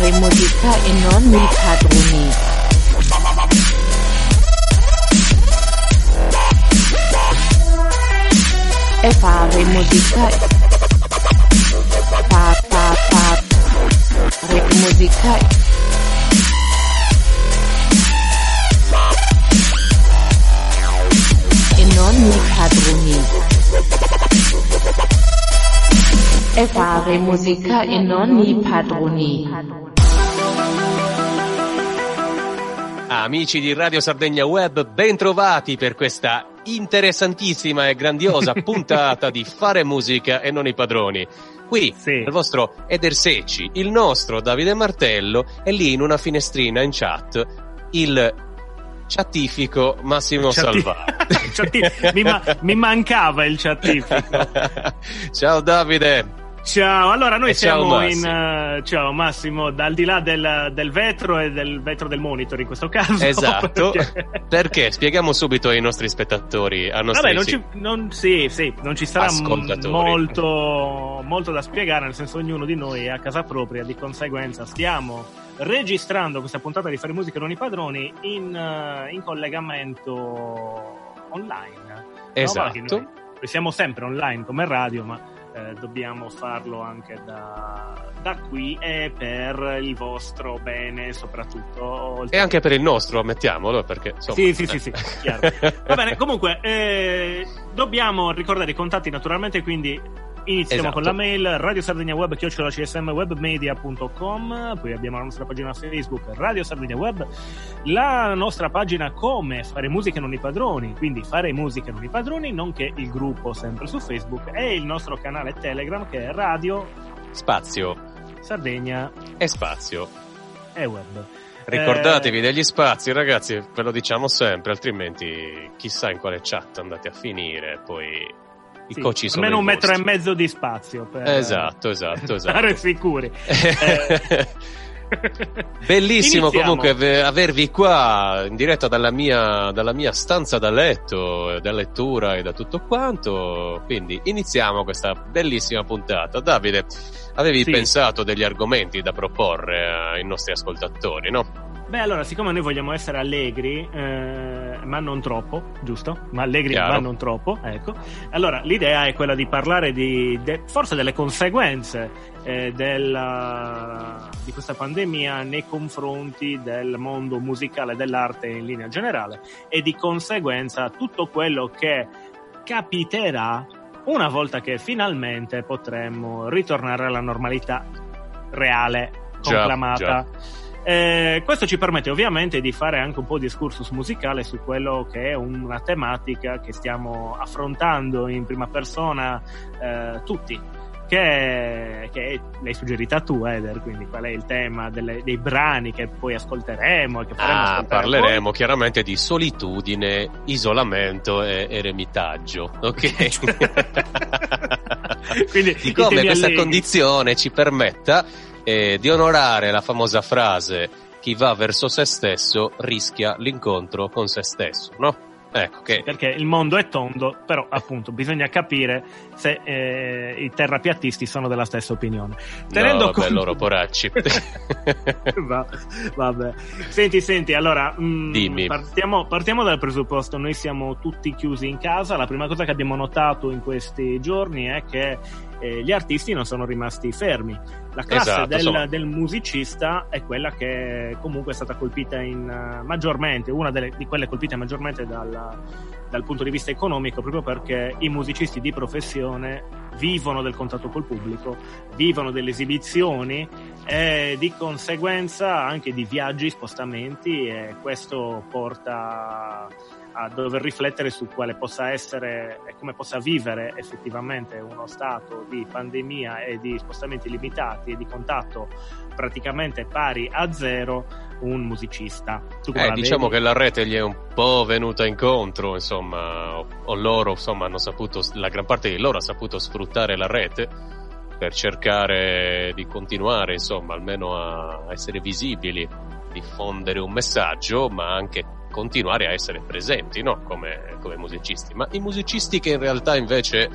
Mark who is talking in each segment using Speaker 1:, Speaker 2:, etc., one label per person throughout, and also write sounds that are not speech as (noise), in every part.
Speaker 1: fare musica e non i padroni. E fare musica fa fa fa re musica e non i padroni. E fare musica e non i padroni.
Speaker 2: Amici di Radio Sardegna Web, bentrovati per questa interessantissima e grandiosa (laughs) puntata di Fare musica e non i padroni. Qui
Speaker 3: Sì.
Speaker 2: il vostro Eder Secci, il nostro Davide Martello e lì in una finestrina in chat il chattifico Massimo
Speaker 3: Chatti-
Speaker 2: Salvato. (laughs)
Speaker 3: Chatti- mi, ma- mi mancava il chattifico. (laughs)
Speaker 2: Ciao Davide.
Speaker 3: Ciao, allora noi
Speaker 2: E ciao,
Speaker 3: siamo
Speaker 2: Massimo.
Speaker 3: in... eh, ciao Massimo, da al di là del, del vetro e del vetro del monitor in questo caso.
Speaker 2: Esatto. (laughs)
Speaker 3: perché-
Speaker 2: Perché? Spieghiamo subito ai nostri spettatori, ai nostri
Speaker 3: Vabbè, non ci, non, sì, sì, non ci sarà m- molto, molto da spiegare, nel senso ognuno di noi è a casa propria, di conseguenza stiamo registrando questa puntata di Fare Musica non i padroni in, eh, in collegamento online.
Speaker 2: Esatto.
Speaker 3: No, siamo sempre online come radio, ma eh, dobbiamo farlo anche da, da qui e per il vostro bene soprattutto.
Speaker 2: E anche per il nostro, ammettiamolo, perché insomma...
Speaker 3: sì, sì, sì, sì, chiaro. (laughs) Va bene, comunque, eh, dobbiamo ricordare i contatti naturalmente, quindi iniziamo
Speaker 2: Esatto.
Speaker 3: con la mail radiosardegnaweb.csmwebmedia.com poi abbiamo la nostra pagina Facebook Radio Sardegna Web, la nostra pagina come fare musica non i padroni, quindi fare musica non i padroni, nonché il gruppo sempre su Facebook e il nostro canale Telegram che è Radio
Speaker 2: Spazio
Speaker 3: Sardegna
Speaker 2: e spazio.
Speaker 3: e Web.
Speaker 2: Ricordatevi
Speaker 3: Eh,
Speaker 2: degli spazi, ragazzi, ve lo diciamo sempre, altrimenti chissà in quale chat andate a finire, poi i
Speaker 3: sì,
Speaker 2: coci sono
Speaker 3: almeno un metro e
Speaker 2: vostri.
Speaker 3: mezzo di spazio per
Speaker 2: Esatto, esatto, esatto.
Speaker 3: stare sicuri. Eh, (laughs)
Speaker 2: Bellissimo
Speaker 3: Iniziamo.
Speaker 2: comunque ave- avervi qua in diretta dalla mia, dalla mia stanza da letto, da lettura e da tutto quanto. Quindi iniziamo questa bellissima puntata. Davide, avevi
Speaker 3: Sì.
Speaker 2: pensato degli argomenti da proporre ai nostri ascoltatori, no?
Speaker 3: Beh, allora, siccome noi vogliamo essere allegri, eh, ma non troppo, giusto? Ma allegri,
Speaker 2: Chiaro.
Speaker 3: ma non troppo, ecco. Allora, l'idea è quella di parlare di, de- forse delle conseguenze eh, della- di questa pandemia nei confronti del mondo musicale e dell'arte in linea generale e di conseguenza tutto quello che capiterà una volta che finalmente potremmo ritornare alla normalità reale,
Speaker 2: Già,
Speaker 3: conclamata. Eh, questo ci permette ovviamente di fare anche un po' di excursus musicale su quello che è una tematica che stiamo affrontando in prima persona eh, tutti, che, che l'hai suggerita tu Eder, quindi qual è il tema delle- dei brani che poi ascolteremo che
Speaker 2: Ah, parleremo chiaramente di solitudine, isolamento e eremitaggio, ok? (laughs) (laughs)
Speaker 3: Quindi
Speaker 2: di come questa
Speaker 3: allegri.
Speaker 2: condizione ci permetta eh, di onorare la famosa frase chi va verso se stesso rischia l'incontro con se stesso, no? Ecco che
Speaker 3: perché il mondo è tondo, però appunto bisogna capire se eh, i terrapiattisti sono della stessa opinione. Tenendo
Speaker 2: no, vabbè,
Speaker 3: conto-
Speaker 2: loro poracci. (laughs)
Speaker 3: Va- vabbè. Senti, senti, allora mm,
Speaker 2: Dimmi.
Speaker 3: Partiamo, partiamo dal presupposto, noi siamo tutti chiusi in casa, la prima cosa che abbiamo notato in questi giorni è che eh, gli artisti non sono rimasti fermi. La classe
Speaker 2: Esatto,
Speaker 3: del, del musicista è quella che comunque è stata colpita in, eh, maggiormente, una delle- di quelle colpite maggiormente dal, dal punto di vista economico, proprio perché i musicisti di professione vivono del contatto col pubblico, vivono delle esibizioni e di conseguenza anche di viaggi, spostamenti e questo porta a dover riflettere su quale possa essere e come possa vivere effettivamente uno stato di pandemia e di spostamenti limitati e di contatto praticamente pari a zero un musicista.
Speaker 2: Eh, diciamo
Speaker 3: vedi?
Speaker 2: che la rete gli è un po' venuta incontro, insomma, o, o loro, insomma, hanno saputo, la gran parte di loro ha saputo sfruttare la rete per cercare di continuare, insomma, almeno a essere visibili, diffondere un messaggio, ma anche continuare a essere presenti, no? Come, come musicisti. Ma i musicisti che in realtà invece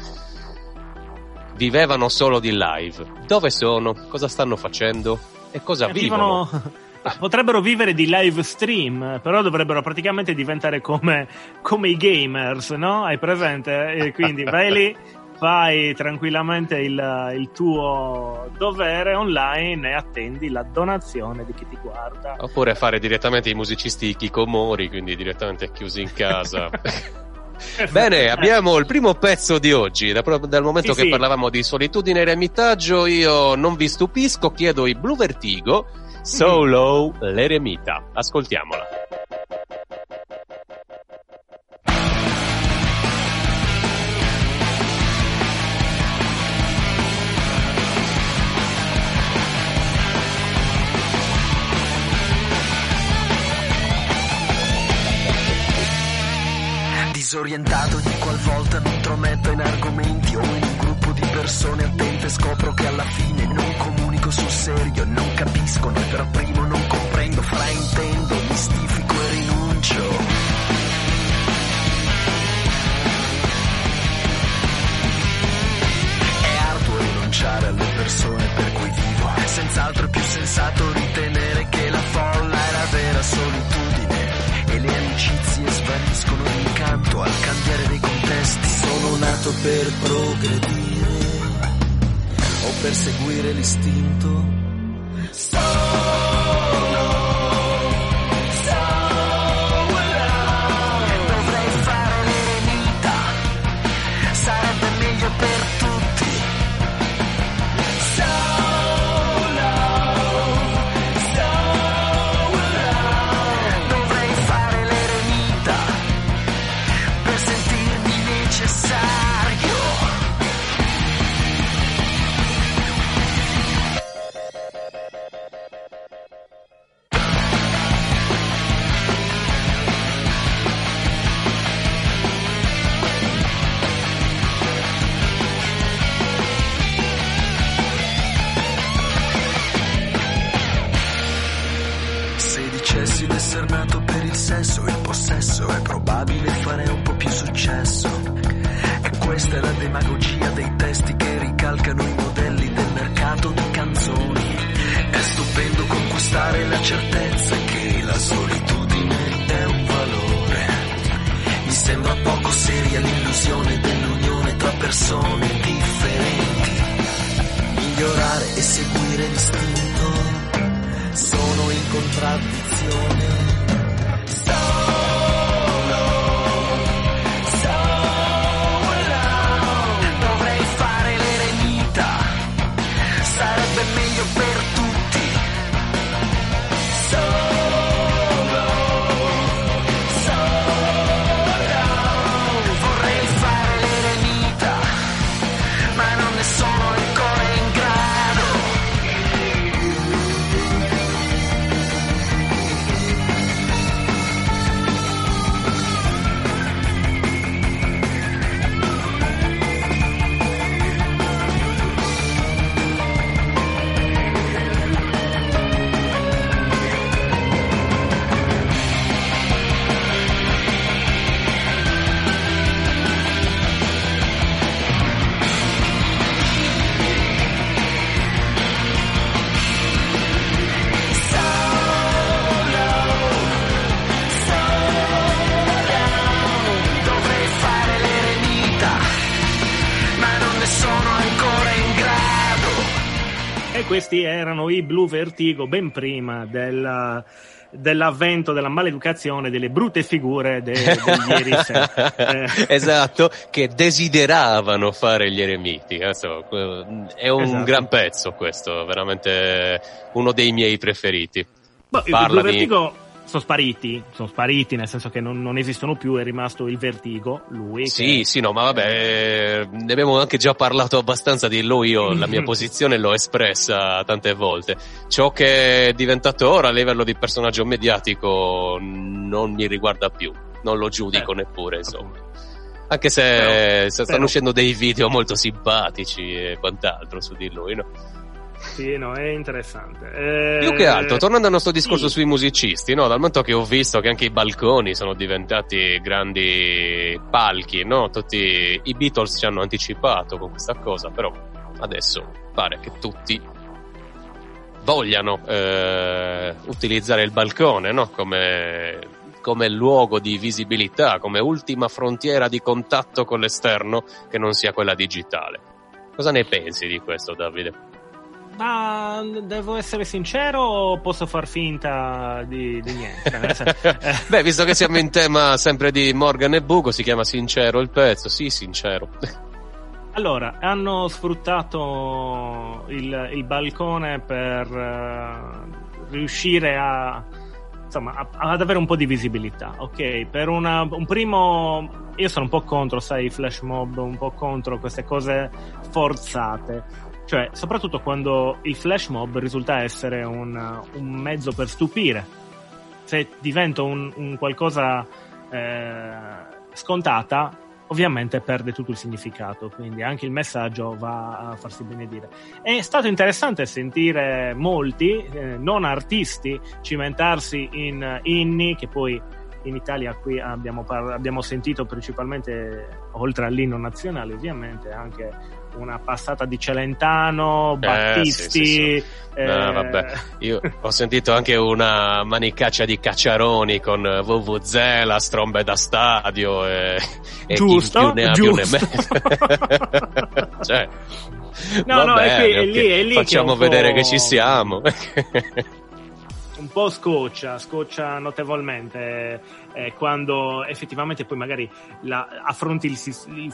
Speaker 2: vivevano solo di live, dove sono? Cosa stanno facendo? E cosa vivono? vivono... (laughs)
Speaker 3: Potrebbero vivere di live stream, però dovrebbero praticamente diventare come, come i gamers, no? Hai presente? E quindi vai lì, fai tranquillamente il, il, tuo dovere online e attendi la donazione di chi ti guarda.
Speaker 2: Oppure fare direttamente i musicisti Kikomori, quindi direttamente chiusi in casa. (laughs) Bene, abbiamo il primo pezzo di oggi. Da, dal momento sì, che sì. parlavamo di solitudine e remitaggio, io non vi stupisco, chiedo i Blue Vertigo, Solo mm. l'eremita. Ascoltiamola.
Speaker 4: Disorientato di qualvolta mi intrometto in argomenti o in un gruppo di persone attente scopro che alla fine non comunico sul serio, non capiscono e per primo non comprendo, fraintendo, mistifico e rinuncio. Alle persone per cui vivo, senz'altro è più sensato ritenere che la folla è vera solitudine Nato per progredire o per seguire l'istinto. Solo
Speaker 3: questi erano i Blue Vertigo ben prima del, dell'avvento della maleducazione delle brutte figure de, degli eremiti. (laughs)
Speaker 2: esatto, che desideravano fare gli eremiti. è un esatto. gran pezzo questo, veramente uno dei miei preferiti.
Speaker 3: Boh, Parla Blue Vertigo sono spariti, sono spariti nel senso che non, non, esistono più, è rimasto il vertigo, lui.
Speaker 2: Sì, che... sì, no, ma vabbè, ne abbiamo anche già parlato abbastanza di lui, io la mia posizione l'ho espressa tante volte. Ciò che è diventato ora a livello di personaggio mediatico non mi riguarda più, non lo giudico eh, neppure, insomma. Appunto. Anche se, però, stanno però... uscendo dei video molto simpatici e quant'altro su di lui, no?
Speaker 3: Sì, no, è interessante. Eh...
Speaker 2: Più che altro, tornando al nostro discorso sì. sui musicisti, no? Dal momento che ho visto che anche i balconi sono diventati grandi palchi, no? Tutti i Beatles ci hanno anticipato con questa cosa, però adesso pare che tutti vogliano eh, utilizzare il balcone no? come, come luogo di visibilità, come ultima frontiera di contatto con l'esterno che non sia quella digitale. Cosa ne pensi di questo, Davide?
Speaker 3: Ma devo essere sincero o posso far finta di, di niente? (laughs)
Speaker 2: Beh, visto che siamo in tema sempre di Morgan e Buco, si chiama Sincero il pezzo. Sì, sincero.
Speaker 3: Allora, hanno sfruttato il, il balcone per uh, riuscire a, insomma, a, ad avere un po' di visibilità, ok? Per una, un primo... Io sono un po' contro, sai, i flash mob, un po' contro queste cose forzate cioè, soprattutto quando il flash mob risulta essere un, un mezzo per stupire. Se diventa un, un qualcosa eh, scontata, ovviamente perde tutto il significato, quindi anche il messaggio va a farsi benedire. È stato interessante sentire molti, eh, non artisti, cimentarsi in inni che poi in Italia qui abbiamo, par- abbiamo sentito principalmente, oltre all'inno nazionale ovviamente, anche una passata di Celentano, eh, Battisti. Sì, sì, sì.
Speaker 2: Eh... No, vabbè. Io ho sentito anche una manicaccia di cacciaroni con VVZ, strombe da stadio e,
Speaker 3: e giusto,
Speaker 2: chi più ne ha
Speaker 3: giusto.
Speaker 2: più ne mette. (laughs) cioè,
Speaker 3: no, no,
Speaker 2: bene,
Speaker 3: è, qui, è, lì, è lì
Speaker 2: facciamo
Speaker 3: che
Speaker 2: vedere che ci siamo. (laughs)
Speaker 3: un po' scoccia, scoccia notevolmente eh, quando effettivamente poi magari la, affronti il, il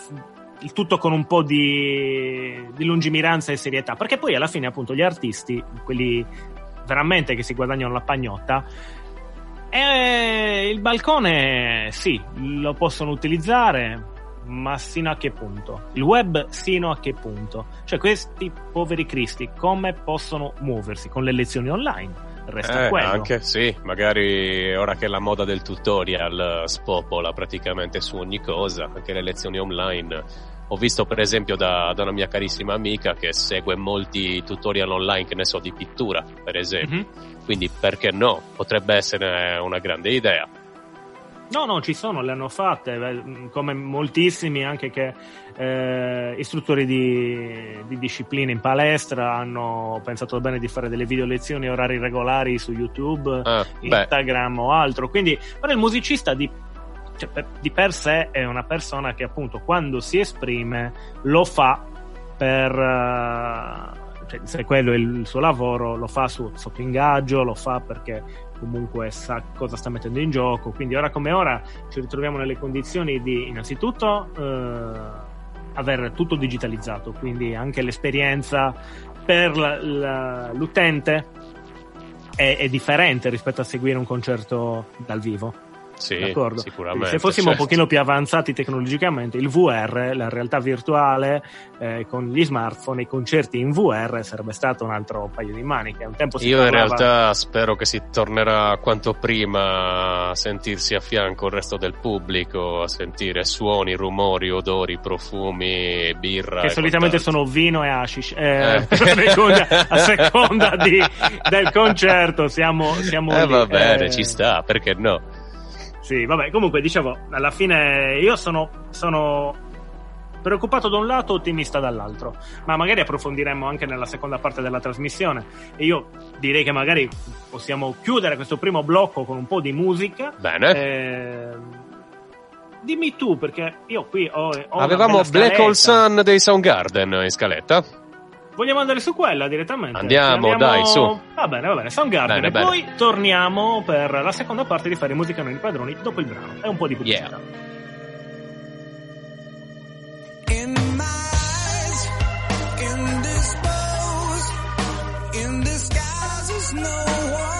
Speaker 3: il tutto con un po' di, di lungimiranza e serietà, perché poi alla fine appunto gli artisti, quelli veramente che si guadagnano la pagnotta, e il balcone sì, lo possono utilizzare, ma sino a che punto? Il web sino a che punto? Cioè questi poveri cristi come possono muoversi con le lezioni online? Resta
Speaker 2: eh,
Speaker 3: quello.
Speaker 2: Anche sì, magari ora che la moda del tutorial spopola praticamente su ogni cosa, anche le lezioni online ho visto per esempio da, da, una mia carissima amica che segue molti tutorial online, che ne so, di pittura, per esempio. Mm-hmm. Quindi perché no? Potrebbe essere una grande idea.
Speaker 3: No, no, ci sono, le hanno fatte, come moltissimi anche che eh, istruttori di, di discipline in palestra hanno pensato bene di fare delle video lezioni orari regolari su YouTube, ah, Instagram beh. o altro. Quindi, però il musicista di cioè, per, di per sé è una persona che appunto quando si esprime lo fa per... Cioè, se quello è il suo lavoro, lo fa su, sotto ingaggio, lo fa perché comunque sa cosa sta mettendo in gioco. Quindi ora come ora ci ritroviamo nelle condizioni di innanzitutto eh, avere tutto digitalizzato, quindi anche l'esperienza per la, la, l'utente è, è differente rispetto a seguire un concerto dal vivo.
Speaker 2: Sì,
Speaker 3: D'accordo?
Speaker 2: sicuramente.
Speaker 3: Se fossimo
Speaker 2: certo.
Speaker 3: un pochino più avanzati tecnologicamente, il VR, la realtà virtuale, eh, con gli smartphone, i concerti in VR sarebbe stato un altro paio di maniche. Un tempo si
Speaker 2: Io
Speaker 3: parlava...
Speaker 2: in realtà spero che si tornerà quanto prima a sentirsi a fianco il resto del pubblico, a sentire suoni, rumori, odori, profumi, birra.
Speaker 3: Che solitamente sono vino e hashish. Eh, eh. (laughs) a seconda di, del concerto siamo, siamo
Speaker 2: eh,
Speaker 3: lì.
Speaker 2: va bene, ci sta, perché no?
Speaker 3: Sì, vabbè, comunque dicevo, alla fine io sono, sono preoccupato da un lato, ottimista dall'altro, ma magari approfondiremo anche nella seconda parte della trasmissione e io direi che magari possiamo chiudere questo primo blocco con un po' di musica.
Speaker 2: Bene.
Speaker 3: Eh, dimmi tu, perché io qui ho... ho
Speaker 2: Avevamo Black Hole Sun dei Soundgarden in scaletta.
Speaker 3: Vogliamo andare su quella direttamente?
Speaker 2: Andiamo, dai, su.
Speaker 3: Va bene, va bene, Soundgarden.
Speaker 2: Bene,
Speaker 3: e
Speaker 2: bene.
Speaker 3: poi torniamo per la seconda parte di fare musica noi padroni dopo il brano. È un po' di pubblicità.
Speaker 2: Yeah.
Speaker 5: No one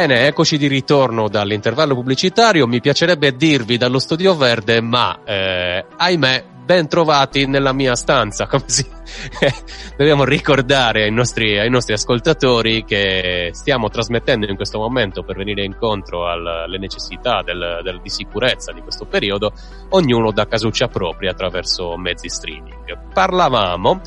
Speaker 2: Bene, eccoci di ritorno dall'intervallo pubblicitario. Mi piacerebbe dirvi dallo studio verde, ma eh, ahimè, ben trovati nella mia stanza. (laughs) Come si... Dobbiamo ricordare ai nostri, ai nostri ascoltatori che stiamo trasmettendo in questo momento per venire incontro alle necessità del, del, di sicurezza di questo periodo, ognuno da casuccia propria attraverso mezzi streaming. Parlavamo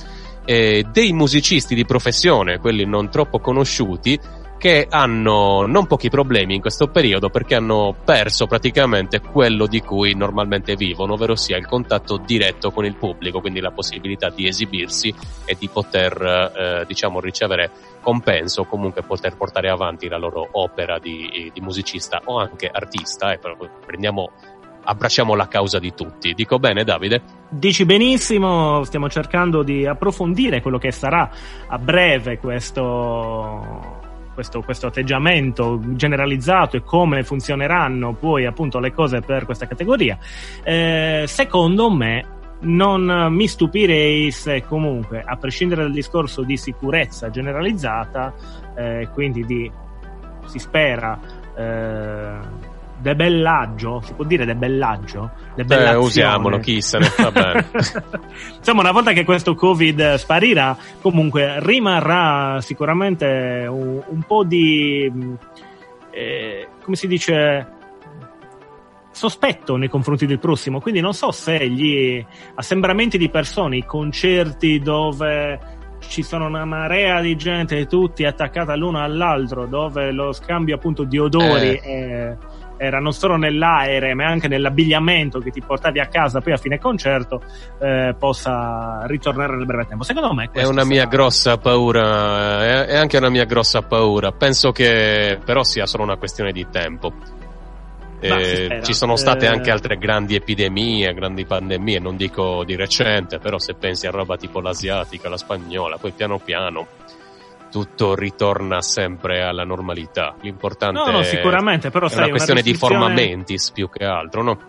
Speaker 2: eh, dei musicisti di professione, quelli non troppo conosciuti, che hanno non pochi problemi in questo periodo perché hanno perso praticamente quello di cui normalmente vivono, ovvero sia il contatto diretto con il pubblico, quindi la possibilità di esibirsi e di poter, eh, diciamo, ricevere compenso o comunque poter portare avanti la loro opera di, di musicista o anche artista. Eh, prendiamo abbracciamo la causa di tutti. Dico bene, Davide?
Speaker 3: Dici benissimo, stiamo cercando di approfondire quello che sarà a breve questo questo, questo, atteggiamento generalizzato e come funzioneranno poi appunto le cose per questa categoria, eh, secondo me non mi stupirei se comunque, a prescindere dal discorso di sicurezza generalizzata, eh, quindi di, si spera, eh, debellaggio, si può dire debellaggio?
Speaker 2: Eh, usiamolo, chi se ne fa bene. (laughs)
Speaker 3: Insomma, una volta che questo Covid sparirà, comunque rimarrà sicuramente un, un po' di, eh, come si dice, sospetto nei confronti del prossimo. Quindi non so se gli assembramenti di persone, i concerti dove ci sono una marea di gente tutti attaccata l'uno all'altro, dove lo scambio appunto di odori eh. è era non solo nell'aereo ma anche nell'abbigliamento che ti portavi a casa poi a fine concerto eh, possa ritornare nel breve tempo. Secondo me
Speaker 2: è una mia grossa paura, è, è anche una mia grossa paura. Penso che però sia solo una questione di tempo. Eh, ci sono state eh... anche altre grandi epidemie, grandi pandemie, non dico di recente, però se pensi a roba tipo l'asiatica, la spagnola, poi piano piano tutto ritorna sempre alla normalità. L'importante
Speaker 3: no, no, sicuramente, però,
Speaker 2: è
Speaker 3: sai,
Speaker 2: una questione
Speaker 3: una
Speaker 2: restrizione... di forma mentis più che altro, no?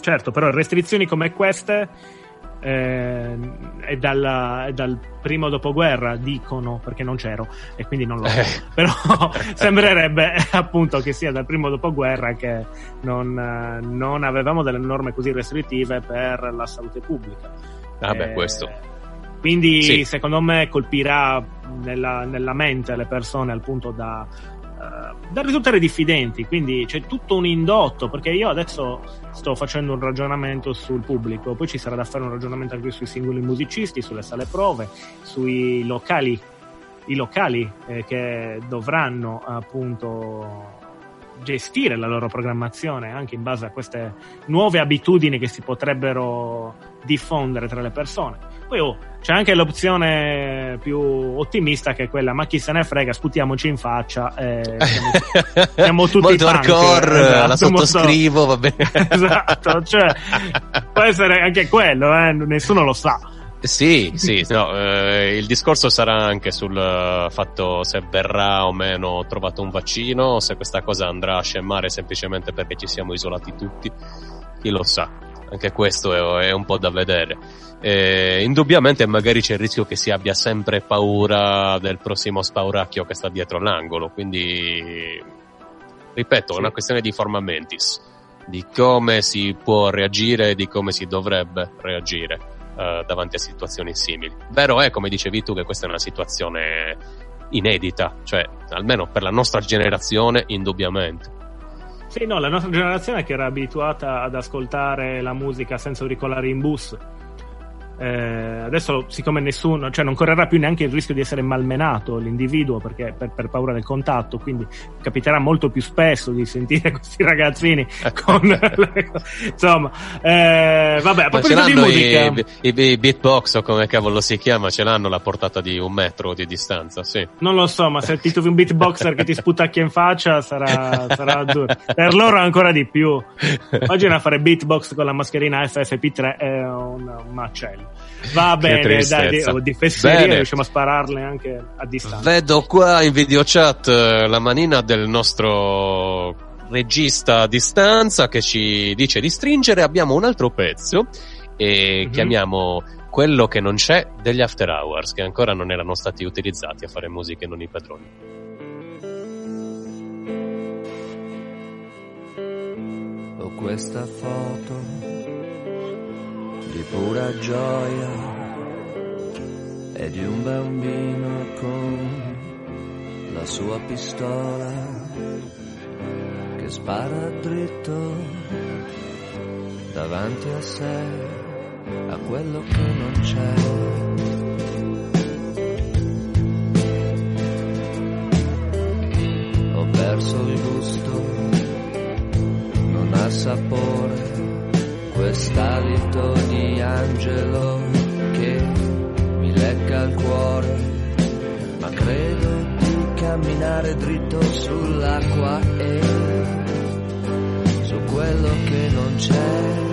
Speaker 3: Certo, però restrizioni come queste eh, è, dalla, è, dal primo dopoguerra, dicono, perché non c'ero e quindi non lo so, eh. però (laughs) sembrerebbe appunto che sia dal primo dopoguerra che non, non avevamo delle norme così restrittive per la salute pubblica.
Speaker 2: Ah beh, eh, questo
Speaker 3: quindi sì. secondo me colpirà nella, nella, mente le persone al punto da, uh, da risultare diffidenti. Quindi c'è tutto un indotto, perché io adesso sto facendo un ragionamento sul pubblico, poi ci sarà da fare un ragionamento anche sui singoli musicisti, sulle sale prove, sui locali, i locali eh, che dovranno appunto gestire la loro programmazione anche in base a queste nuove abitudini che si potrebbero diffondere tra le persone. Poi oh, c'è anche l'opzione più ottimista che è quella, ma chi se ne frega, sputiamoci in faccia. Eh, siamo, (laughs) siamo tutti
Speaker 2: Molto hardcore, esatto, la sottoscrivo, molto, va bene. (laughs)
Speaker 3: esatto, cioè, può essere anche quello, eh, nessuno lo sa.
Speaker 2: Sì, sì, no, eh, il discorso sarà anche sul fatto se verrà o meno trovato un vaccino, se questa cosa andrà a scemmare semplicemente perché ci siamo isolati tutti, chi lo sa. Anche questo è, è un po' da vedere. Eh, indubbiamente magari c'è il rischio che si abbia sempre paura del prossimo spauracchio che sta dietro l'angolo, quindi ripeto, sì. è una questione di forma mentis, di come si può reagire e di come si dovrebbe reagire uh, davanti a situazioni simili. Vero è, come dicevi tu, che questa è una situazione inedita, cioè almeno per la nostra generazione, indubbiamente.
Speaker 3: Sì, no, la nostra generazione che era abituata ad ascoltare la musica senza auricolari in bus eh, adesso, siccome nessuno, cioè non correrà più neanche il rischio di essere malmenato l'individuo perché per, per, paura del contatto, quindi capiterà molto più spesso di sentire (laughs) questi ragazzini (laughs) con insomma, eh, vabbè, a proposito di musica,
Speaker 2: i, i, i, beatbox o come cavolo si chiama, ce l'hanno la portata di un metro di distanza, sì.
Speaker 3: Non lo so, ma se ti trovi un beatboxer che ti sputacchia in faccia sarà, sarà duro. Per loro ancora di più. Immagina fare beatbox con la mascherina FFP3 è un, un macello. Va bene, dai, oh, di fesserie bene. riusciamo a spararle anche a distanza.
Speaker 2: Vedo qua in video chat eh, la manina del nostro regista a distanza che ci dice di stringere. Abbiamo un altro pezzo e mm-hmm. chiamiamo quello che non c'è degli after hours che ancora non erano stati utilizzati a fare musiche non i padroni.
Speaker 6: Ho questa foto di pura gioia e di un bambino con la sua pistola che spara dritto davanti a sé a quello che non c'è. Ho perso il gusto, non ha sapore, quest'alito di angelo che mi lecca il cuore, ma credo di camminare dritto sull'acqua e su quello che non c'è.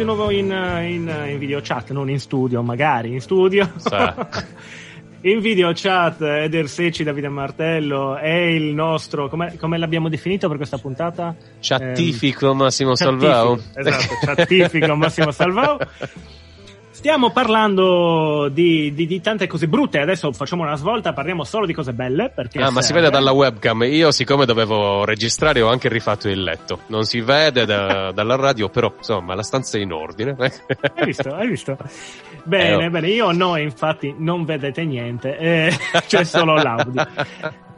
Speaker 6: Di
Speaker 3: nuovo in, in, in video chat, non in studio, magari in studio.
Speaker 2: Sa. (laughs)
Speaker 3: in video chat Eder Secci, Davide Martello è il nostro, come, come l'abbiamo definito per questa puntata?
Speaker 2: Chattifico
Speaker 3: Ehm,
Speaker 2: Massimo Salvao.
Speaker 3: Esatto, chattifico (laughs) Massimo Salvao. Stiamo parlando di, di- di tante cose brutte, adesso facciamo una svolta, parliamo solo di cose belle. Perché
Speaker 2: Ah, ma si vede dalla webcam. Io, siccome dovevo registrare, ho anche rifatto il letto. Non si vede da- (laughs) dalla radio, però insomma, la stanza è in ordine.
Speaker 3: Hai visto? Hai visto? Bene,
Speaker 2: Eh, oh.
Speaker 3: bene, io no, infatti non vedete niente, eh, c'è solo l'audio. (laughs)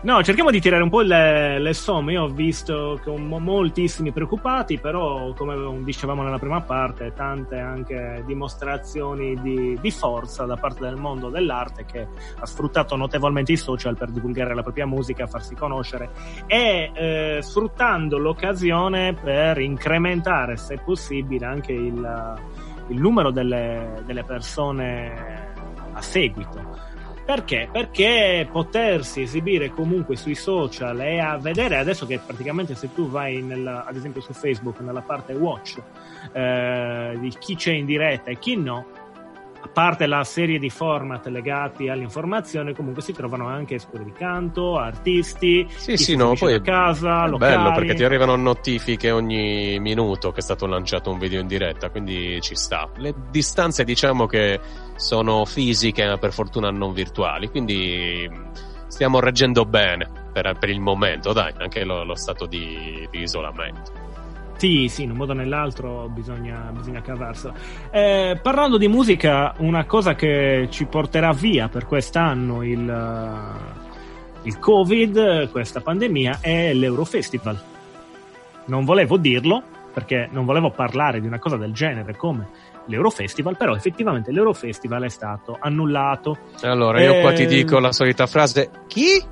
Speaker 3: No, cerchiamo di tirare un po' le, le somme. Io ho visto mo- moltissimi preoccupati, però, come dicevamo nella prima parte, tante anche dimostrazioni di, di forza da parte del mondo dell'arte che ha sfruttato notevolmente i social per divulgare la propria musica, farsi conoscere e eh, sfruttando l'occasione per incrementare, se possibile, anche il, il numero delle, delle persone a seguito. Perché? Perché potersi esibire comunque sui social e a vedere adesso che praticamente se tu vai nella- ad esempio su Facebook nella parte watch eh, di chi c'è in diretta e chi no, a parte la serie di format legati all'informazione, comunque si trovano anche scuole di canto, artisti,
Speaker 2: Sì, sì, no, poi
Speaker 3: da casa,
Speaker 2: è
Speaker 3: locali.
Speaker 2: bello perché ti arrivano notifiche ogni minuto che è stato lanciato un video in diretta, quindi ci sta. Le distanze diciamo che sono fisiche, ma per fortuna non virtuali, quindi stiamo reggendo bene per, per il momento, dai, anche lo, lo stato di, di isolamento.
Speaker 3: Sì, sì, in un modo o nell'altro bisogna, bisogna cavarsela. Eh, parlando di musica, una cosa che ci porterà via per quest'anno il, eh, il Covid, questa pandemia, è l'Eurofestival. non volevo dirlo perché non volevo parlare di una cosa del genere come l'Eurofestival, però effettivamente l'Eurofestival è stato annullato.
Speaker 2: Allora, io qua ti
Speaker 3: Eh,
Speaker 2: dico la solita frase: Chi?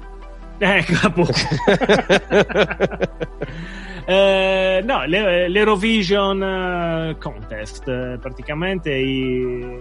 Speaker 3: Ecco, appunto. (laughs) Eh, no, l'E- l'Eurovision eh, Contest, eh, praticamente i-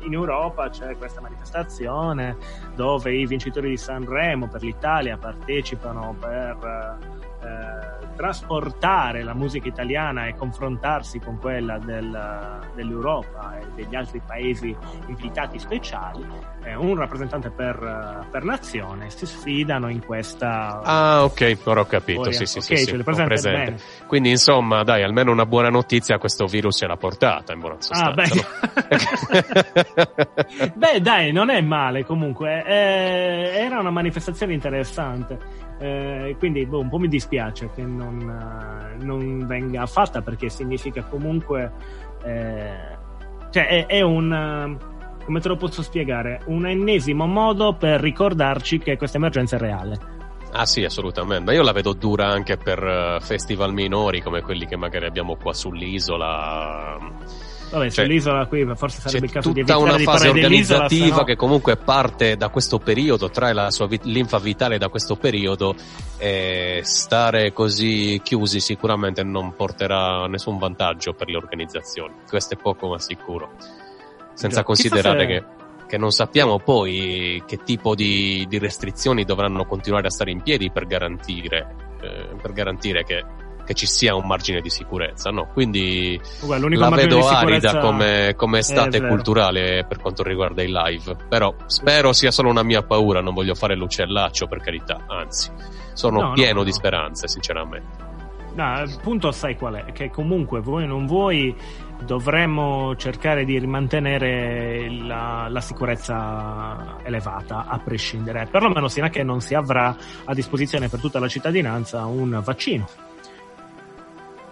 Speaker 3: in Europa c'è questa manifestazione dove i vincitori di Sanremo per l'Italia partecipano per eh, trasportare la musica italiana e confrontarsi con quella del- dell'Europa e degli altri paesi invitati speciali. Eh, un rappresentante per, eh, per nazione si sfidano in questa
Speaker 2: Ah, ok, ora ho capito.
Speaker 3: Storia.
Speaker 2: Sì, sì,
Speaker 3: Ok,
Speaker 2: sì, sì,
Speaker 3: presente
Speaker 2: presente. Quindi, insomma, dai, almeno una buona notizia: questo virus ce l'ha portata in buona
Speaker 3: Ah, beh.
Speaker 2: sostanza. (laughs)
Speaker 3: Beh, dai, non è male comunque. Eh, era una manifestazione interessante. Eh, quindi boh, un po' mi dispiace che non, eh, non venga fatta perché significa comunque. eh, cioè, è, è un. eh, come te lo posso spiegare? Un ennesimo modo per ricordarci che questa emergenza è reale.
Speaker 2: Ah sì, assolutamente. Io la vedo dura anche per eh, festival minori come quelli che magari abbiamo qua sull'isola.
Speaker 3: Vabbè,
Speaker 2: Cioè,
Speaker 3: sull'isola qui forse sarebbe il caso di
Speaker 2: tutta
Speaker 3: evitare
Speaker 2: una fase organizzativa
Speaker 3: sennò-
Speaker 2: che comunque parte da questo periodo, trae la sua vi- linfa vitale da questo periodo e stare così chiusi sicuramente non porterà nessun vantaggio per le organizzazioni. Questo è poco ma sicuro. Senza
Speaker 3: Già.
Speaker 2: considerare
Speaker 3: Chissà
Speaker 2: che, che non sappiamo poi che tipo di, di restrizioni dovranno continuare a stare in piedi per garantire, eh, per garantire che, che ci sia un margine di sicurezza. No? Quindi
Speaker 3: l'unico
Speaker 2: la vedo arida
Speaker 3: sicurezza-
Speaker 2: come, come estate culturale per quanto riguarda i live. Però spero sia solo una mia paura, non voglio fare l'uccellaccio per carità, anzi, sono
Speaker 3: No, no,
Speaker 2: pieno
Speaker 3: no.
Speaker 2: di speranze, sinceramente.
Speaker 3: No, il punto sai qual è? Che comunque vuoi o non vuoi dovremmo cercare di mantenere la, la sicurezza elevata a prescindere, perlomeno sino a che non si avrà a disposizione per tutta la cittadinanza un vaccino.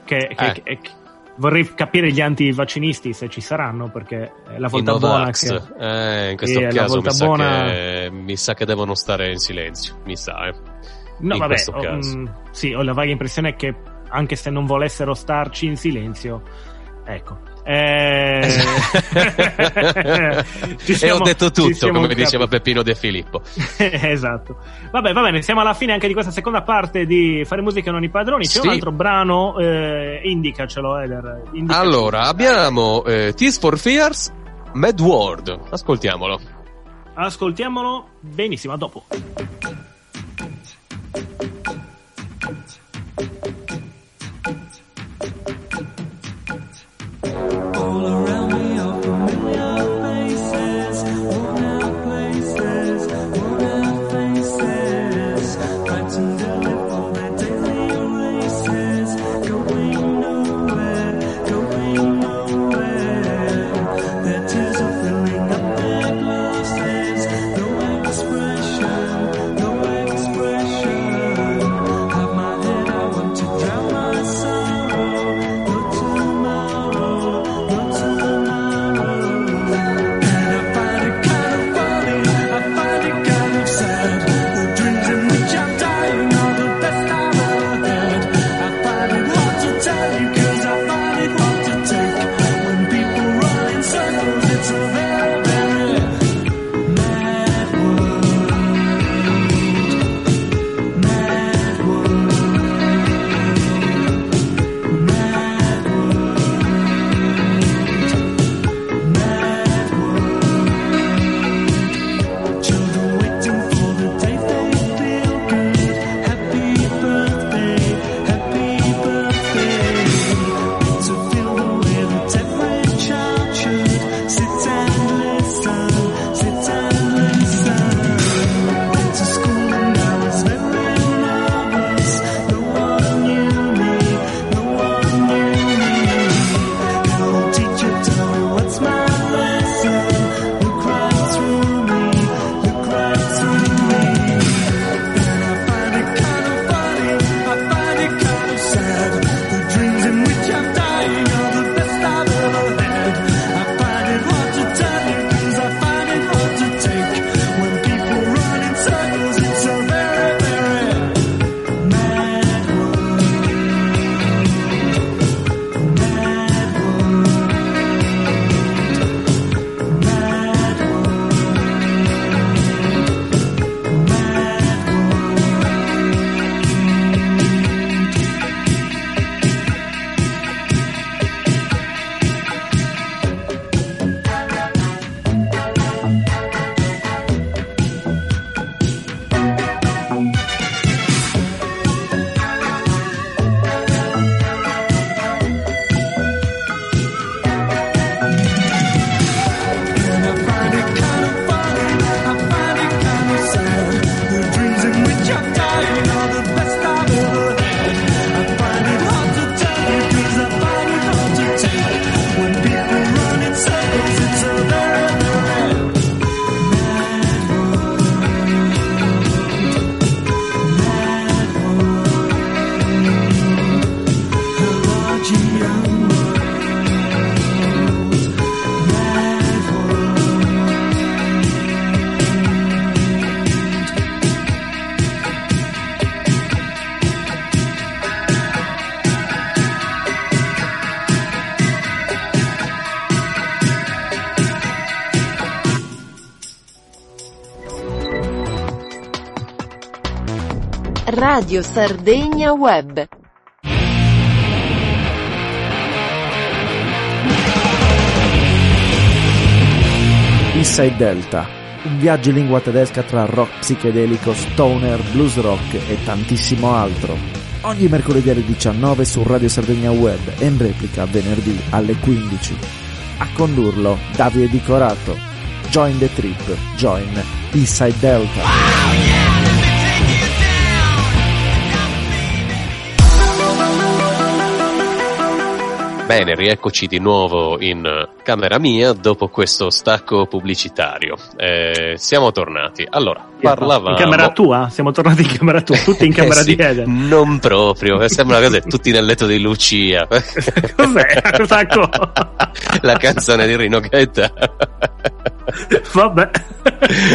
Speaker 3: Che, che-
Speaker 2: Eh.
Speaker 3: che- vorrei capire gli antivaccinisti se ci saranno, perché è la
Speaker 2: I
Speaker 3: volta buona che...
Speaker 2: eh, in questo
Speaker 3: Sì, la
Speaker 2: caso mi sa,
Speaker 3: buona-
Speaker 2: che, mi sa che devono stare in silenzio, mi sa, eh.
Speaker 3: No,
Speaker 2: in
Speaker 3: vabbè, ho,
Speaker 2: caso.
Speaker 3: mm, sì, ho la vaga impressione che anche se non volessero starci in silenzio, ecco. Eh... (laughs) Ci (laughs)
Speaker 2: e
Speaker 3: siamo-
Speaker 2: ho detto tutto,
Speaker 3: siamo
Speaker 2: come
Speaker 3: capiti.
Speaker 2: diceva Peppino De Filippo. (laughs)
Speaker 3: esatto. Vabbè, va bene, siamo alla fine anche di questa seconda parte di Fare musica non i padroni. C'è
Speaker 2: Sì.
Speaker 3: un altro brano, eh, indicacelo, Eder. indicaci.
Speaker 2: Allora, abbiamo eh, Tears for Fears, Mad World. Ascoltiamolo.
Speaker 3: Ascoltiamolo benissimo, a dopo.
Speaker 1: Radio Sardegna Web.
Speaker 7: Inside Delta, un viaggio in lingua tedesca tra rock psichedelico, stoner, blues rock e tantissimo altro. Ogni mercoledì alle 19 su Radio Sardegna Web e in replica venerdì alle 15. A condurlo Davide Di Corato. Join the trip, join Inside Delta.
Speaker 2: Bene, rieccoci di nuovo in eh, camera mia dopo questo stacco pubblicitario. Eh, siamo tornati. Allora, parlavamo...
Speaker 3: In camera tua? Siamo tornati in camera tua, tutti in (laughs) camera
Speaker 2: Eh sì,
Speaker 3: di Eden.
Speaker 2: Non proprio, eh, sembra una cosa, tutti nel letto di Lucia. (laughs)
Speaker 3: Cos'è? Cos'acco? (laughs)
Speaker 2: La canzone di Rino Gaeta.
Speaker 3: Vabbè.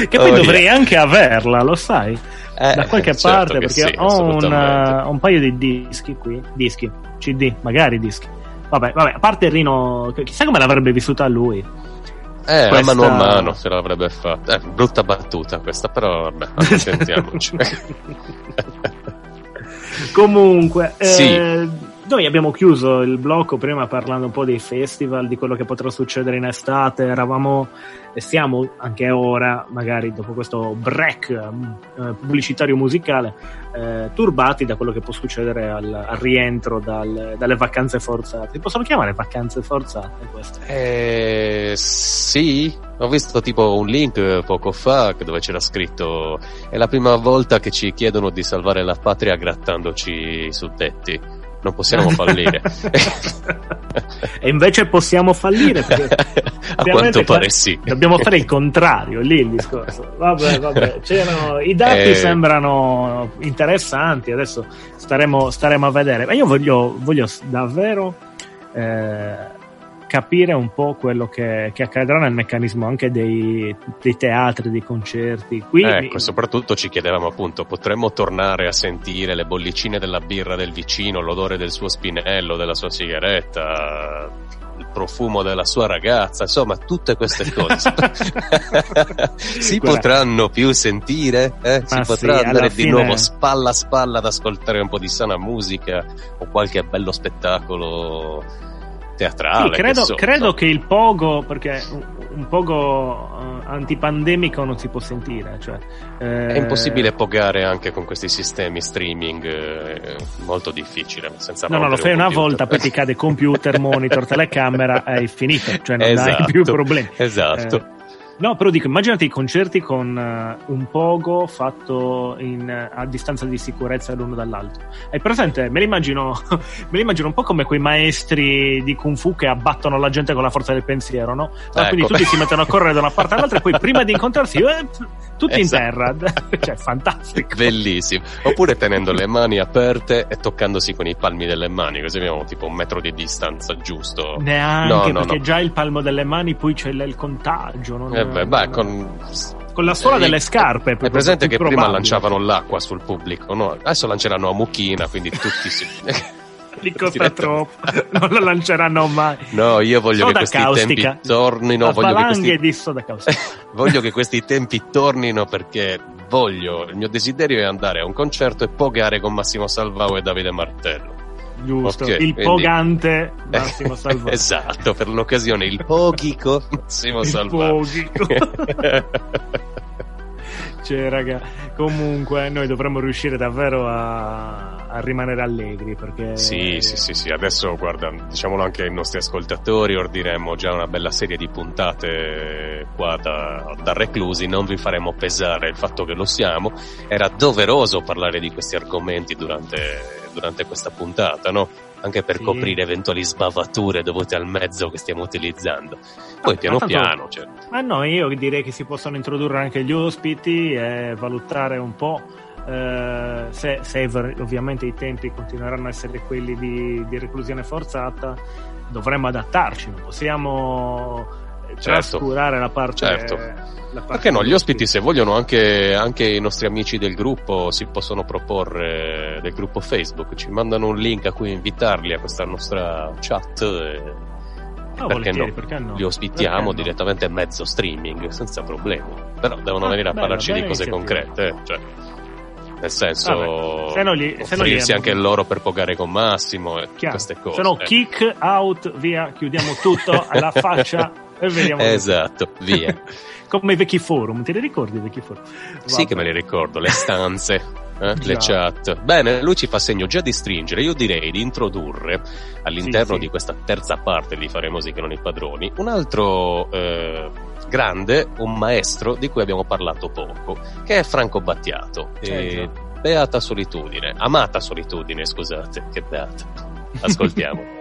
Speaker 3: Che poi
Speaker 2: Oh,
Speaker 3: dovrei
Speaker 2: yeah.
Speaker 3: anche averla, lo sai?
Speaker 2: Eh,
Speaker 3: da qualche
Speaker 2: certo
Speaker 3: parte, perché
Speaker 2: sì,
Speaker 3: ho, un, un paio di dischi qui. Dischi, CD, magari dischi. Vabbè, vabbè, a parte Rino, chissà come l'avrebbe vissuta lui.
Speaker 2: Eh,
Speaker 3: questa-
Speaker 2: mano a mano se l'avrebbe fatta. Eh, brutta battuta questa, però vabbè, (laughs) accontentiamoci.
Speaker 3: Comunque, eh,
Speaker 2: Sì.
Speaker 3: Noi abbiamo chiuso il blocco prima parlando un po' dei festival, di quello che potrà succedere in estate. Eravamo e siamo anche ora, magari dopo questo break eh, pubblicitario musicale, eh, turbati da quello che può succedere al, al rientro dal- dalle vacanze forzate. Si possono chiamare vacanze forzate queste?
Speaker 2: Eh, sì, ho visto tipo un link poco fa dove c'era scritto è la prima volta che ci chiedono di salvare la patria grattandoci i suddetti. Non possiamo fallire. (laughs)
Speaker 3: e invece possiamo fallire perché (laughs)
Speaker 2: A quanto
Speaker 3: qua-
Speaker 2: pare sì.
Speaker 3: Dobbiamo fare il contrario, lì il discorso. Vabbè, vabbè. (laughs) c'erano- I dati
Speaker 2: Eh.
Speaker 3: sembrano interessanti, adesso staremo, staremo a vedere. Ma io voglio, voglio davvero eh, capire un po' quello che, che accadrà nel meccanismo anche dei, dei teatri, dei concerti. Qui
Speaker 2: Ecco, soprattutto ci chiedevamo appunto, potremmo tornare a sentire le bollicine della birra del vicino, l'odore del suo spinello, della sua sigaretta, il profumo della sua ragazza, insomma, tutte queste (laughs) cose. (laughs) si
Speaker 3: Guarda.
Speaker 2: potranno più sentire? Eh? Si potrà
Speaker 3: sì,
Speaker 2: andare di
Speaker 3: fine-
Speaker 2: nuovo spalla a spalla ad ascoltare un po' di sana musica o qualche bello spettacolo teatrale.
Speaker 3: Sì, credo,
Speaker 2: che
Speaker 3: credo che il pogo, perché un, pogo eh, antipandemico non si può sentire. Cioè, eh,
Speaker 2: È impossibile pogare anche con questi sistemi streaming, eh, molto difficile. Senza
Speaker 3: No, no, lo fai
Speaker 2: un
Speaker 3: una volta, poi ti cade computer, monitor, telecamera hai finito, cioè non (laughs)
Speaker 2: Esatto,
Speaker 3: hai più problemi.
Speaker 2: Esatto.
Speaker 3: Eh, no, però dico, immaginati i concerti con eh, un pogo fatto in, eh, a distanza di sicurezza l'uno dall'altro. Hai presente? Me l'immagino, (laughs) me l'immagino un po' come quei maestri di Kung Fu che abbattono la gente con la forza del pensiero, no? No, Quindi
Speaker 2: Ecco.
Speaker 3: tutti si mettono a correre da una parte all'altra e poi (laughs) prima di incontrarsi, eh, tutti
Speaker 2: Esatto.
Speaker 3: in terra. (laughs) cioè, fantastico.
Speaker 2: Bellissimo. Oppure tenendo le mani aperte e toccandosi con i palmi delle mani, così abbiamo tipo un metro di distanza giusto.
Speaker 3: Neanche
Speaker 2: No, no,
Speaker 3: perché
Speaker 2: no.
Speaker 3: già il palmo delle mani poi c'è il contagio. Non,
Speaker 2: Eh beh, beh, con...
Speaker 3: con la suola
Speaker 2: eh,
Speaker 3: delle scarpe.
Speaker 2: È presente che prima
Speaker 3: probabile.
Speaker 2: lanciavano l'acqua sul pubblico, no? Adesso lanceranno a mucchina, quindi tutti si... (laughs)
Speaker 3: Li costa troppo, non lo lanceranno mai.
Speaker 2: No, io voglio
Speaker 3: Soda
Speaker 2: che questi
Speaker 3: caustica.
Speaker 2: tempi tornino, voglio che questi...
Speaker 3: di soda (laughs)
Speaker 2: voglio che questi tempi tornino perché voglio, il mio desiderio è andare a un concerto e pogare con Massimo Salvao e Davide Martello.
Speaker 3: Giusto,
Speaker 2: Ok,
Speaker 3: il
Speaker 2: quindi-
Speaker 3: pogante (laughs) Massimo Salvati.
Speaker 2: esatto, per l'occasione il pochico Massimo
Speaker 3: Il pochico. (laughs) (laughs) Cioè, raga, comunque noi dovremmo riuscire davvero a, a rimanere allegri perché
Speaker 2: Sì, sì, sì, sì, adesso guarda, diciamolo anche ai nostri ascoltatori, ordiremo già una bella serie di puntate qua da, da reclusi, non vi faremo pesare il fatto che lo siamo, era doveroso parlare di questi argomenti durante, durante questa puntata, no? Anche per
Speaker 3: Sì.
Speaker 2: coprire eventuali sbavature dovute al mezzo che stiamo utilizzando. Poi
Speaker 3: Ah,
Speaker 2: piano
Speaker 3: tanto-
Speaker 2: piano, cioè,
Speaker 3: Ma no, io direi che si possono introdurre anche gli ospiti e valutare un po'. eh, se, se ovviamente i tempi continueranno a essere quelli di, di reclusione forzata, dovremmo adattarci, non possiamo
Speaker 2: Certo.
Speaker 3: trascurare la parte.
Speaker 2: Certo.
Speaker 3: la
Speaker 2: Perché no? Gli ospiti, se vogliono, anche, anche i nostri amici del gruppo si possono proporre del gruppo Facebook. Ci mandano un link a cui invitarli a questa nostra chat. E,
Speaker 3: Ah,
Speaker 2: perché, no?
Speaker 3: perché no?
Speaker 2: Li ospitiamo
Speaker 3: Perché no?
Speaker 2: direttamente mezzo streaming senza problemi. Però devono
Speaker 3: Ah,
Speaker 2: venire a
Speaker 3: bello,
Speaker 2: parlarci di
Speaker 3: bella
Speaker 2: cose concrete. eh, Cioè, nel senso
Speaker 3: se no gli- se no
Speaker 2: offrirsi anche loro per pagare con Massimo e
Speaker 3: Chiaro.
Speaker 2: queste cose.
Speaker 3: Se no,
Speaker 2: eh.
Speaker 3: kick out, via, chiudiamo tutto (laughs) alla faccia e vediamo.
Speaker 2: Esatto, via. (laughs)
Speaker 3: Come i vecchi forum, ti li ricordi i vecchi forum?
Speaker 2: Sì
Speaker 3: Vabbè.
Speaker 2: che me li ricordo, le stanze, eh, le chat. Bene, lui ci fa segno già di stringere. Io direi di introdurre all'interno
Speaker 3: Sì, sì.
Speaker 2: di questa terza parte di Fare Musica non i padroni un altro eh, grande, un maestro di cui abbiamo parlato poco, che è Franco Battiato.
Speaker 3: Già.
Speaker 2: beata solitudine, amata solitudine, scusate, che beata. (laughs) Ascoltiamo.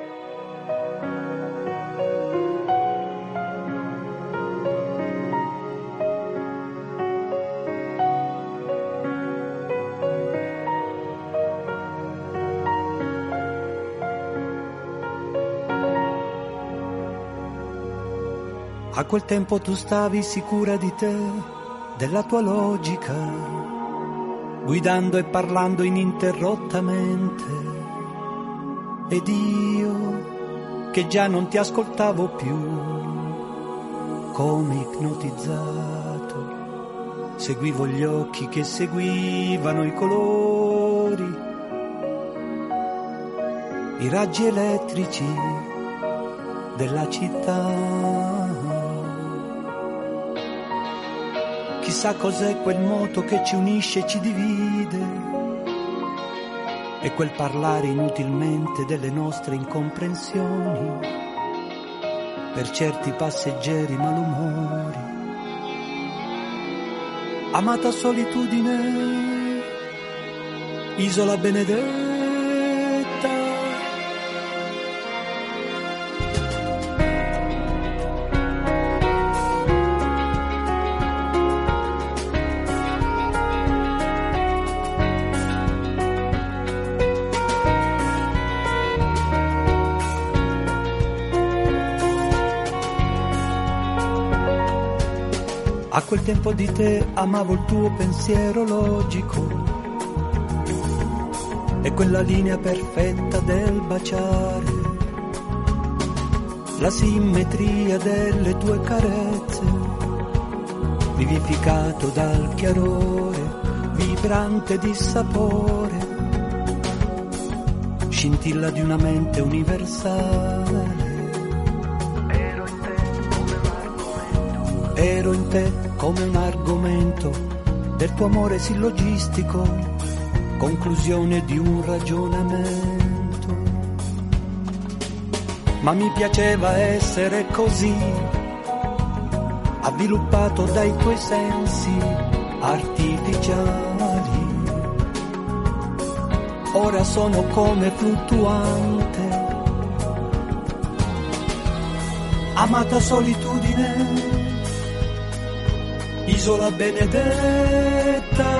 Speaker 8: A quel tempo tu stavi sicura di te, della tua logica, guidando e parlando ininterrottamente. Ed io, che già non ti ascoltavo più, come ipnotizzato, seguivo gli occhi che seguivano i colori, i raggi elettrici della città. Chissà cos'è quel moto che ci unisce e ci divide. E quel parlare inutilmente delle nostre incomprensioni. Per certi passeggeri malumori. Amata solitudine, isola benedetta. Tempo di te amavo il tuo pensiero logico. E quella linea perfetta del baciare, la simmetria delle tue carezze, vivificato dal chiarore vibrante di sapore, scintilla di una mente universale. Ero in te come un argomento del tuo amore sillogistico, conclusione di un ragionamento. Ma mi piaceva essere così, avviluppato dai tuoi sensi artificiali. Ora sono come fluttuante, amata solitudine isola benedetta.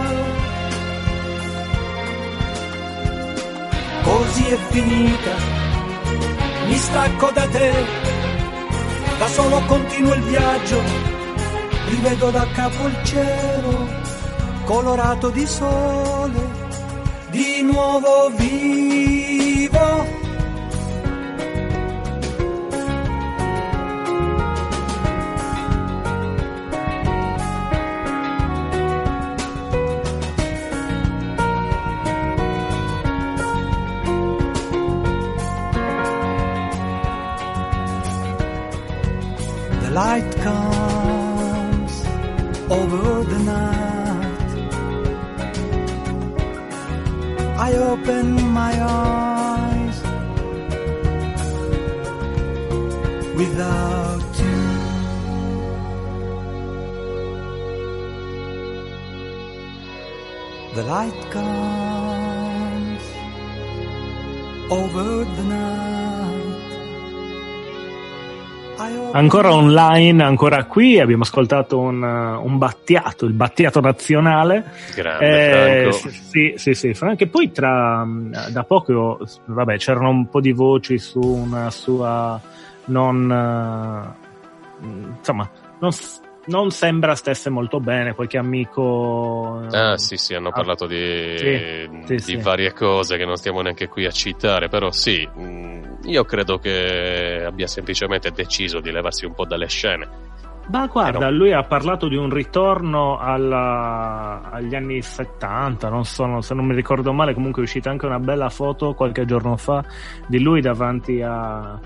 Speaker 8: Così è finita, mi stacco da te, da solo continuo il viaggio, rivedo da capo il cielo, colorato di sole, di nuovo vivo. Light comes over the night. I open my eyes without you. The light comes over the night.
Speaker 3: Ancora online, ancora qui, abbiamo ascoltato un, uh, un battiato, il battiato nazionale.
Speaker 2: Grande
Speaker 3: Eh, sì, sì, sì, Franco. E poi tra, mh, da poco, vabbè, c'erano un po' di voci su una sua non, eh, insomma, non, non sembra stesse molto bene, qualche amico... eh,
Speaker 2: Ah sì sì, hanno
Speaker 3: Ah,
Speaker 2: parlato di,
Speaker 3: sì,
Speaker 2: di
Speaker 3: sì.
Speaker 2: varie cose che non stiamo neanche qui a citare, però sì, mh, io credo che abbia semplicemente deciso di levarsi un po' dalle scene.
Speaker 3: Ma guarda,
Speaker 2: Eh no.
Speaker 3: lui ha parlato di un ritorno alla- agli anni 70, non so, se non mi ricordo male, comunque è uscita anche una bella foto qualche giorno fa di lui davanti a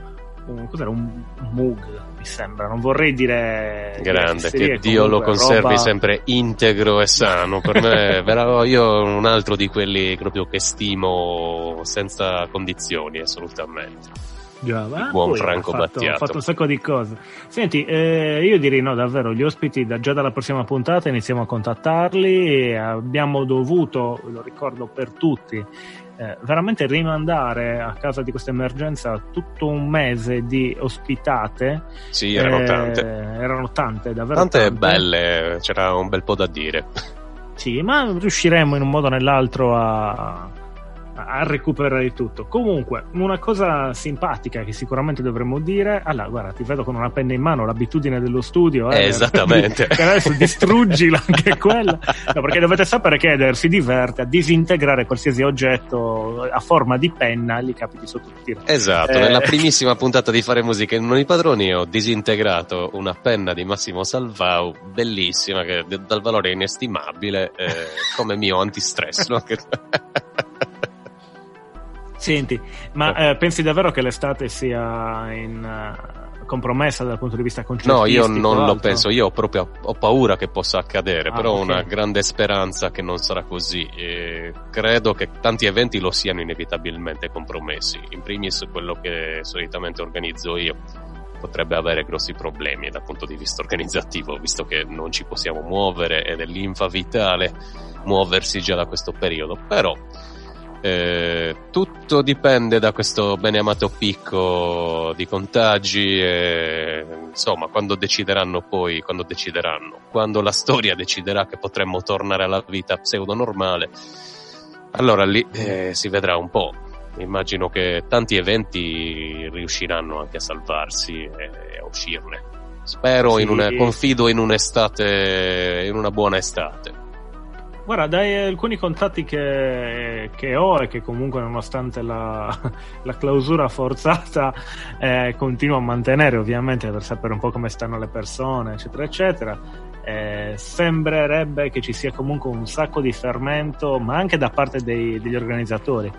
Speaker 3: un, cos'era, un Moog, mi sembra, non vorrei dire...
Speaker 2: Grande, che Dio lo conservi
Speaker 3: roba-
Speaker 2: sempre integro e sano. Per me, (laughs) io un altro di quelli proprio che stimo senza condizioni, assolutamente.
Speaker 3: Già, ma
Speaker 2: buon Franco
Speaker 3: ha fatto,
Speaker 2: Battiato.
Speaker 3: ha fatto un sacco di cose. Senti, eh, io direi no, davvero, gli ospiti da, già dalla prossima puntata iniziamo a contattarli. e abbiamo dovuto, lo ricordo per tutti, eh, veramente rimandare a causa di questa emergenza tutto un mese di ospitate.
Speaker 2: Sì, erano
Speaker 3: Eh,
Speaker 2: tante.
Speaker 3: Erano tante, davvero
Speaker 2: Tante belle, c'era un bel po' da dire.
Speaker 3: Sì, ma riusciremo in un modo o nell'altro a, a recuperare tutto. Comunque, una cosa simpatica che sicuramente dovremmo dire. Allora, guarda, ti vedo con una penna in mano, l'abitudine dello studio.
Speaker 2: Eh, esattamente. (laughs)
Speaker 3: Per adesso distruggila anche (laughs) quella. No, perché dovete sapere che Eder si diverte a disintegrare qualsiasi oggetto a forma di penna e gli capiti sotto il tiro.
Speaker 2: Esatto,
Speaker 3: Eh.
Speaker 2: nella primissima puntata di Fare Musica in Non i Padroni ho disintegrato una penna di Massimo Salvau, bellissima, che dal valore inestimabile, eh, come mio antistress. no? (laughs)
Speaker 3: Senti, ma eh, pensi davvero che l'estate sia in, eh, compromessa dal punto di vista
Speaker 2: No,
Speaker 3: concertistico?
Speaker 2: io non lo penso, io ho proprio ho paura che possa accadere,
Speaker 3: Ah,
Speaker 2: però ho
Speaker 3: ok.
Speaker 2: una grande speranza che non sarà così. E credo che tanti eventi lo siano inevitabilmente compromessi. In primis quello che solitamente organizzo io potrebbe avere grossi problemi dal punto di vista organizzativo, visto che non ci possiamo muovere ed è linfa vitale muoversi già da questo periodo. Però eh, tutto dipende da questo beneamato picco di contagi e insomma quando decideranno poi, quando decideranno, quando la storia deciderà che potremmo tornare alla vita pseudo normale, allora lì eh, si vedrà un po'. Immagino che tanti eventi riusciranno anche a salvarsi e a uscirne. Spero in
Speaker 3: Sì.
Speaker 2: una, confido in un'estate, in una buona estate.
Speaker 3: Guarda, dai alcuni contatti che, che ho e che comunque nonostante la, (laughs) la clausura forzata eh, continuo a mantenere ovviamente per sapere un po' come stanno le persone, eccetera, eccetera. Eh, sembrerebbe che ci sia comunque un sacco di fermento, ma anche da parte dei- degli organizzatori.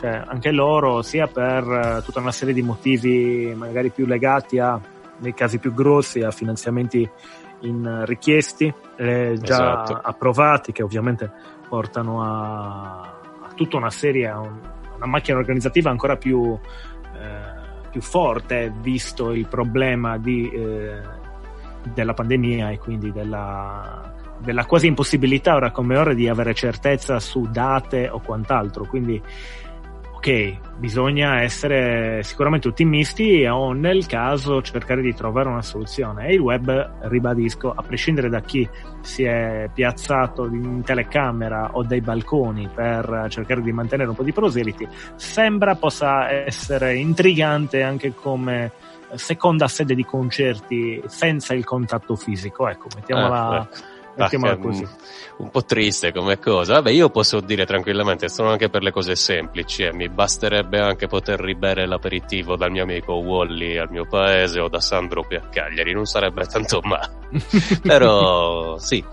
Speaker 3: Cioè, anche loro, sia per eh, tutta una serie di motivi magari più legati a, nei casi più grossi, a finanziamenti in eh, richiesti, eh, già
Speaker 2: Esatto.
Speaker 3: approvati, che ovviamente portano a, a tutta una serie, a un- una macchina organizzativa ancora più, eh, più forte, visto il problema di, eh, della pandemia e quindi della, della quasi impossibilità ora come ora di avere certezza su date o quant'altro. Quindi ok, bisogna essere sicuramente ottimisti o nel caso cercare di trovare una soluzione. E il web, ribadisco, a prescindere da chi si è piazzato in telecamera o dai balconi per cercare di mantenere un po' di proseliti, sembra possa essere intrigante anche come seconda sede di concerti senza il contatto fisico. Ecco, mettiamola,
Speaker 2: ecco.
Speaker 3: Così.
Speaker 2: Un, un po' triste come cosa. Vabbè, io posso dire tranquillamente, sono anche per le cose semplici. eh, Mi basterebbe anche poter ribere l'aperitivo dal mio amico Wally al mio paese o da Sandro qui a Cagliari. Non sarebbe tanto male. (laughs) Però sì,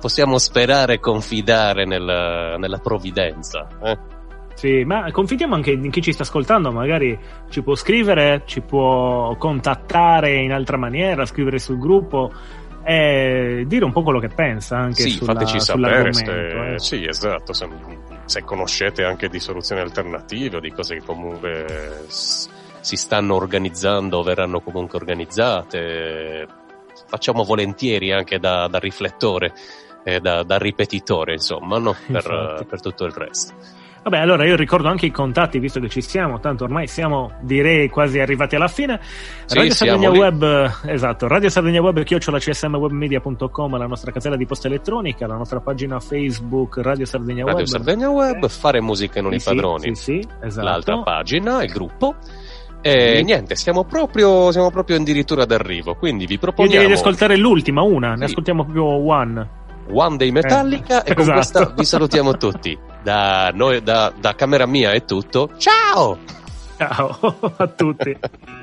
Speaker 2: possiamo sperare e confidare nella, nella provvidenza. eh.
Speaker 3: Sì, ma confidiamo anche in chi ci sta ascoltando, magari ci può scrivere, ci può contattare in altra maniera, scrivere sul gruppo e dire un po' quello che pensa anche
Speaker 2: Sì,
Speaker 3: sulla,
Speaker 2: fateci sapere. se-
Speaker 3: eh.
Speaker 2: Sì, esatto. Se, se conoscete anche di soluzioni alternative o di cose che comunque si stanno organizzando o verranno comunque organizzate, facciamo volentieri anche da, da riflettore e da, da ripetitore, insomma, no? per, per tutto il resto.
Speaker 3: Vabbè, allora io ricordo anche i contatti, visto che ci siamo, tanto ormai siamo, direi, quasi arrivati alla fine.
Speaker 2: Sì,
Speaker 3: Radio Sardegna
Speaker 2: lì.
Speaker 3: Web, esatto, Radio Sardegna Web, chiocciola csmwebmedia.com, la nostra casella di posta elettronica, la nostra pagina Facebook, Radio Sardegna
Speaker 2: Radio
Speaker 3: Web.
Speaker 2: Sardegna Web, fare musica non
Speaker 3: Sì,
Speaker 2: i padroni.
Speaker 3: Sì, sì, esatto.
Speaker 2: L'altra pagina, il gruppo. E
Speaker 3: Sì.
Speaker 2: niente, siamo proprio, siamo proprio addirittura d'arrivo. Quindi vi
Speaker 3: Io
Speaker 2: proponiamo
Speaker 3: direi di ascoltare l'ultima, una, ne ascoltiamo proprio one.
Speaker 2: One Day Metallica
Speaker 3: Eh,
Speaker 2: e con
Speaker 3: esatto.
Speaker 2: questa vi salutiamo tutti. Da, noi, da, da camera mia è tutto. Ciao!
Speaker 3: Ciao a tutti. (laughs)